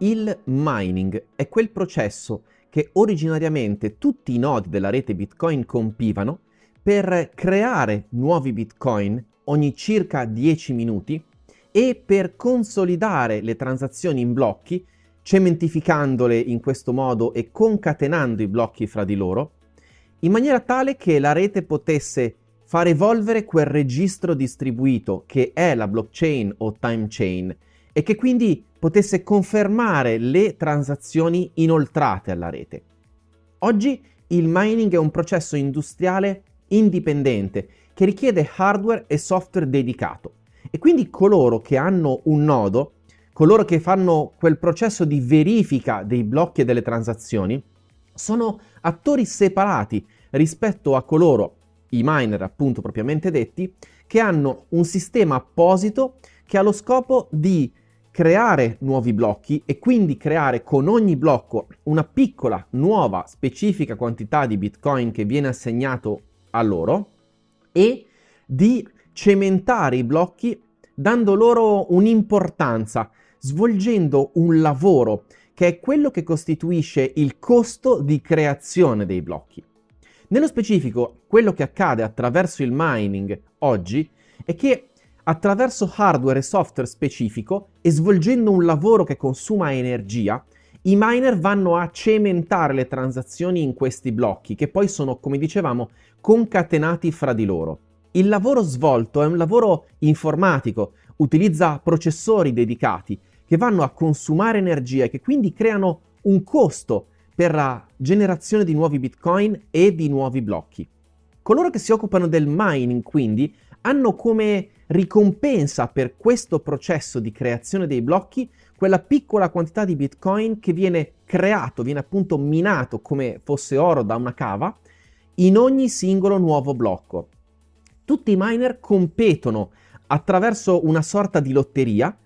Il mining. È quel processo che originariamente tutti i nodi della rete Bitcoin compivano per creare nuovi Bitcoin ogni circa 10 minuti e per consolidare le transazioni in blocchi, cementificandole in questo modo e concatenando i blocchi fra di loro, in maniera tale che la rete potesse far evolvere quel registro distribuito che è la blockchain o time chain e che quindi potesse confermare le transazioni inoltrate alla rete. Oggi il mining è un processo industriale indipendente che richiede hardware e software dedicato e quindi coloro che hanno un nodo, coloro che fanno quel processo di verifica dei blocchi e delle transazioni, sono attori separati rispetto a coloro, i miner appunto propriamente detti, che hanno un sistema apposito che ha lo scopo di creare nuovi blocchi e quindi creare con ogni blocco una piccola, nuova, specifica quantità di bitcoin che viene assegnato a loro e di cementare i blocchi dando loro un'importanza, svolgendo un lavoro che è quello che costituisce il costo di creazione dei blocchi. Nello specifico, quello che accade attraverso il mining oggi è che attraverso hardware e software specifico e svolgendo un lavoro che consuma energia, i miner vanno a cementare le transazioni in questi blocchi, che poi sono, come dicevamo, concatenati fra di loro. Il lavoro svolto è un lavoro informatico, utilizza processori dedicati che vanno a consumare energia e che quindi creano un costo per la generazione di nuovi bitcoin e di nuovi blocchi. Coloro che si occupano del mining quindi hanno come ricompensa per questo processo di creazione dei blocchi quella piccola quantità di bitcoin che viene creato, viene appunto minato come fosse oro da una cava in ogni singolo nuovo blocco. Tutti i miner competono attraverso una sorta di lotteria,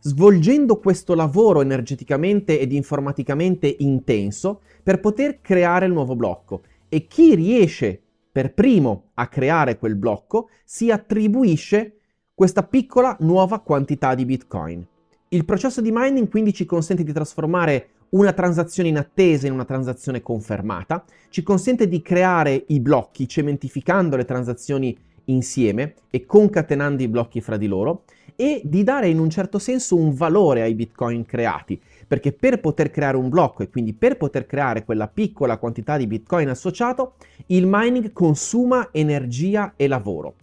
svolgendo questo lavoro energeticamente ed informaticamente intenso per poter creare il nuovo blocco e chi riesce per primo a creare quel blocco si attribuisce questa piccola nuova quantità di Bitcoin. Il processo di mining quindi ci consente di trasformare una transazione in attesa in una transazione confermata, ci consente di creare i blocchi cementificando le transazioni insieme e concatenando i blocchi fra di loro e di dare in un certo senso un valore ai bitcoin creati, perché per poter creare un blocco e quindi per poter creare quella piccola quantità di bitcoin associato, il mining consuma energia e lavoro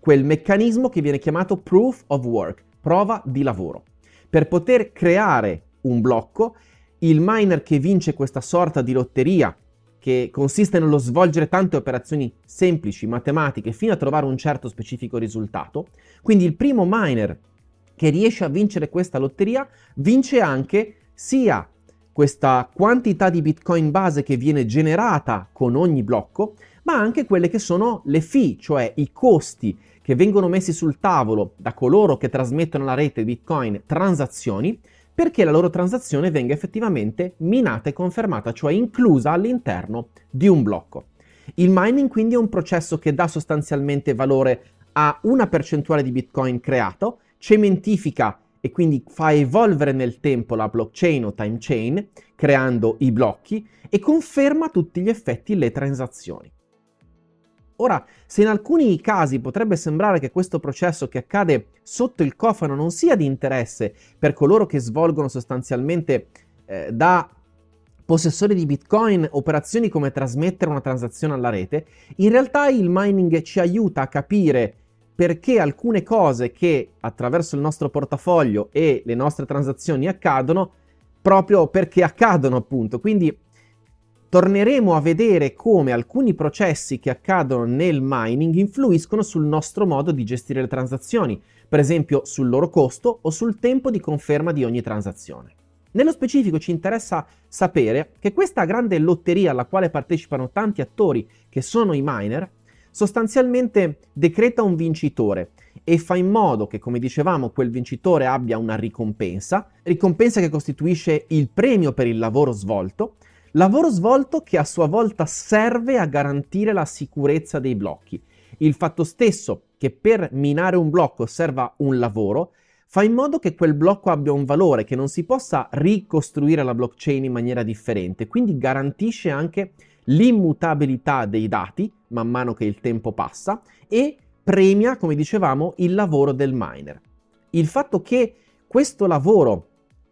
quel meccanismo che viene chiamato proof of work, prova di lavoro. Per poter creare un blocco, il miner che vince questa sorta di lotteria, che consiste nello svolgere tante operazioni semplici, matematiche, fino a trovare un certo specifico risultato, quindi il primo miner che riesce a vincere questa lotteria vince anche sia questa quantità di bitcoin base che viene generata con ogni blocco, ma anche quelle che sono le fee, cioè i costi che vengono messi sul tavolo da coloro che trasmettono alla rete Bitcoin transazioni perché la loro transazione venga effettivamente minata e confermata, cioè inclusa all'interno di un blocco. Il mining quindi è un processo che dà sostanzialmente valore a una percentuale di Bitcoin creato, cementifica e quindi fa evolvere nel tempo la blockchain o time chain, creando i blocchi e conferma a tutti gli effetti le transazioni. Ora, se in alcuni casi potrebbe sembrare che questo processo che accade sotto il cofano non sia di interesse per coloro che svolgono sostanzialmente eh, da possessori di bitcoin operazioni come trasmettere una transazione alla rete, in realtà il mining ci aiuta a capire perché alcune cose che attraverso il nostro portafoglio e le nostre transazioni accadono proprio perché accadono appunto. Quindi torneremo a vedere come alcuni processi che accadono nel mining influiscono sul nostro modo di gestire le transazioni, per esempio sul loro costo o sul tempo di conferma di ogni transazione. Nello specifico ci interessa sapere che questa grande lotteria alla quale partecipano tanti attori che sono i miner, sostanzialmente decreta un vincitore e fa in modo che, come dicevamo, quel vincitore abbia una ricompensa, ricompensa che costituisce il premio per il lavoro svolto, Lavoro svolto che a sua volta serve a garantire la sicurezza dei blocchi. Il fatto stesso che per minare un blocco serva un lavoro fa in modo che quel blocco abbia un valore, che non si possa ricostruire la blockchain in maniera differente, quindi garantisce anche l'immutabilità dei dati man mano che il tempo passa e premia, come dicevamo, il lavoro del miner. Il fatto che questo lavoro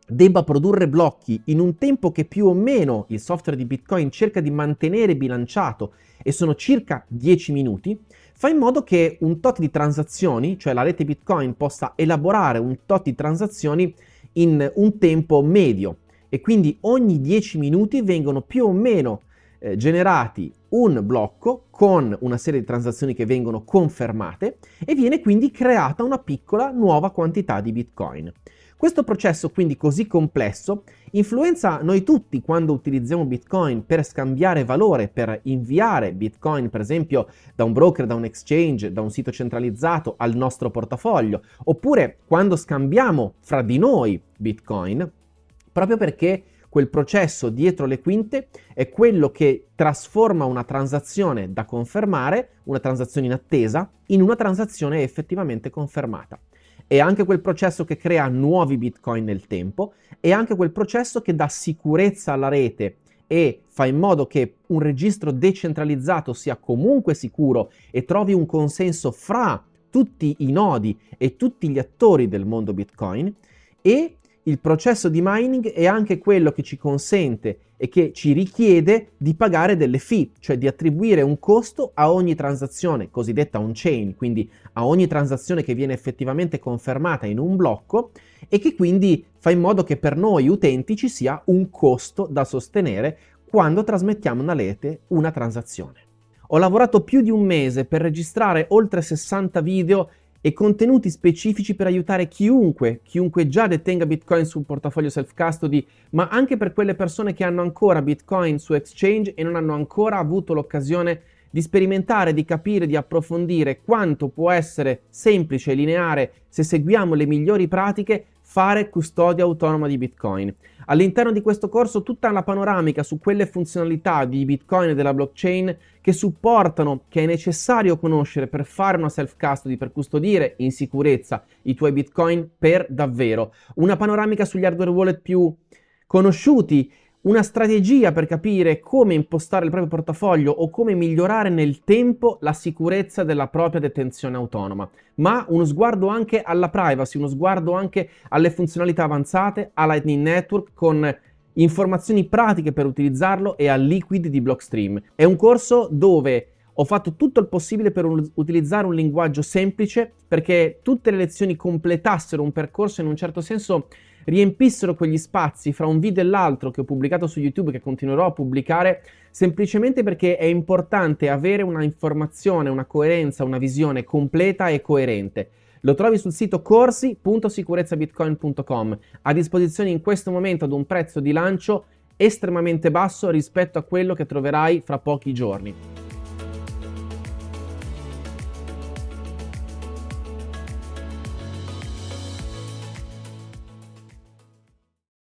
debba produrre blocchi in un tempo che più o meno il software di Bitcoin cerca di mantenere bilanciato e sono circa 10 minuti, fa in modo che un tot di transazioni, cioè la rete Bitcoin, possa elaborare un tot di transazioni in un tempo medio e quindi ogni 10 minuti vengono più o meno eh, generati un blocco con una serie di transazioni che vengono confermate e viene quindi creata una piccola nuova quantità di Bitcoin. Questo processo quindi così complesso influenza noi tutti quando utilizziamo Bitcoin per scambiare valore, per inviare Bitcoin per esempio da un broker, da un exchange, da un sito centralizzato al nostro portafoglio, oppure quando scambiamo fra di noi Bitcoin, proprio perché quel processo dietro le quinte è quello che trasforma una transazione da confermare, una transazione in attesa, in una transazione effettivamente confermata è anche quel processo che crea nuovi bitcoin nel tempo, è anche quel processo che dà sicurezza alla rete e fa in modo che un registro decentralizzato sia comunque sicuro e trovi un consenso fra tutti i nodi e tutti gli attori del mondo bitcoin. E il processo di mining è anche quello che ci consente e che ci richiede di pagare delle fee, cioè di attribuire un costo a ogni transazione cosiddetta on-chain, quindi a ogni transazione che viene effettivamente confermata in un blocco e che quindi fa in modo che per noi utenti ci sia un costo da sostenere quando trasmettiamo una rete una transazione. Ho lavorato più di un mese per registrare oltre 60 video e contenuti specifici per aiutare chiunque, chiunque già detenga Bitcoin sul portafoglio self-custody, ma anche per quelle persone che hanno ancora Bitcoin su exchange e non hanno ancora avuto l'occasione di sperimentare, di capire, di approfondire quanto può essere semplice e lineare se seguiamo le migliori pratiche fare custodia autonoma di Bitcoin. All'interno di questo corso tutta la panoramica su quelle funzionalità di Bitcoin e della blockchain che supportano, che è necessario conoscere per fare una self-custody, per custodire in sicurezza i tuoi Bitcoin per davvero. Una panoramica sugli hardware wallet più conosciuti una strategia per capire come impostare il proprio portafoglio o come migliorare nel tempo la sicurezza della propria detenzione autonoma, ma uno sguardo anche alla privacy, uno sguardo anche alle funzionalità avanzate, a Lightning Network con informazioni pratiche per utilizzarlo e al liquid di Blockstream. È un corso dove ho fatto tutto il possibile per un, utilizzare un linguaggio semplice perché tutte le lezioni completassero un percorso in un certo senso riempissero quegli spazi fra un video e l'altro che ho pubblicato su YouTube che continuerò a pubblicare semplicemente perché è importante avere una informazione, una coerenza, una visione completa e coerente. Lo trovi sul sito corsi.sicurezzabitcoin.com, a disposizione in questo momento ad un prezzo di lancio estremamente basso rispetto a quello che troverai fra pochi giorni.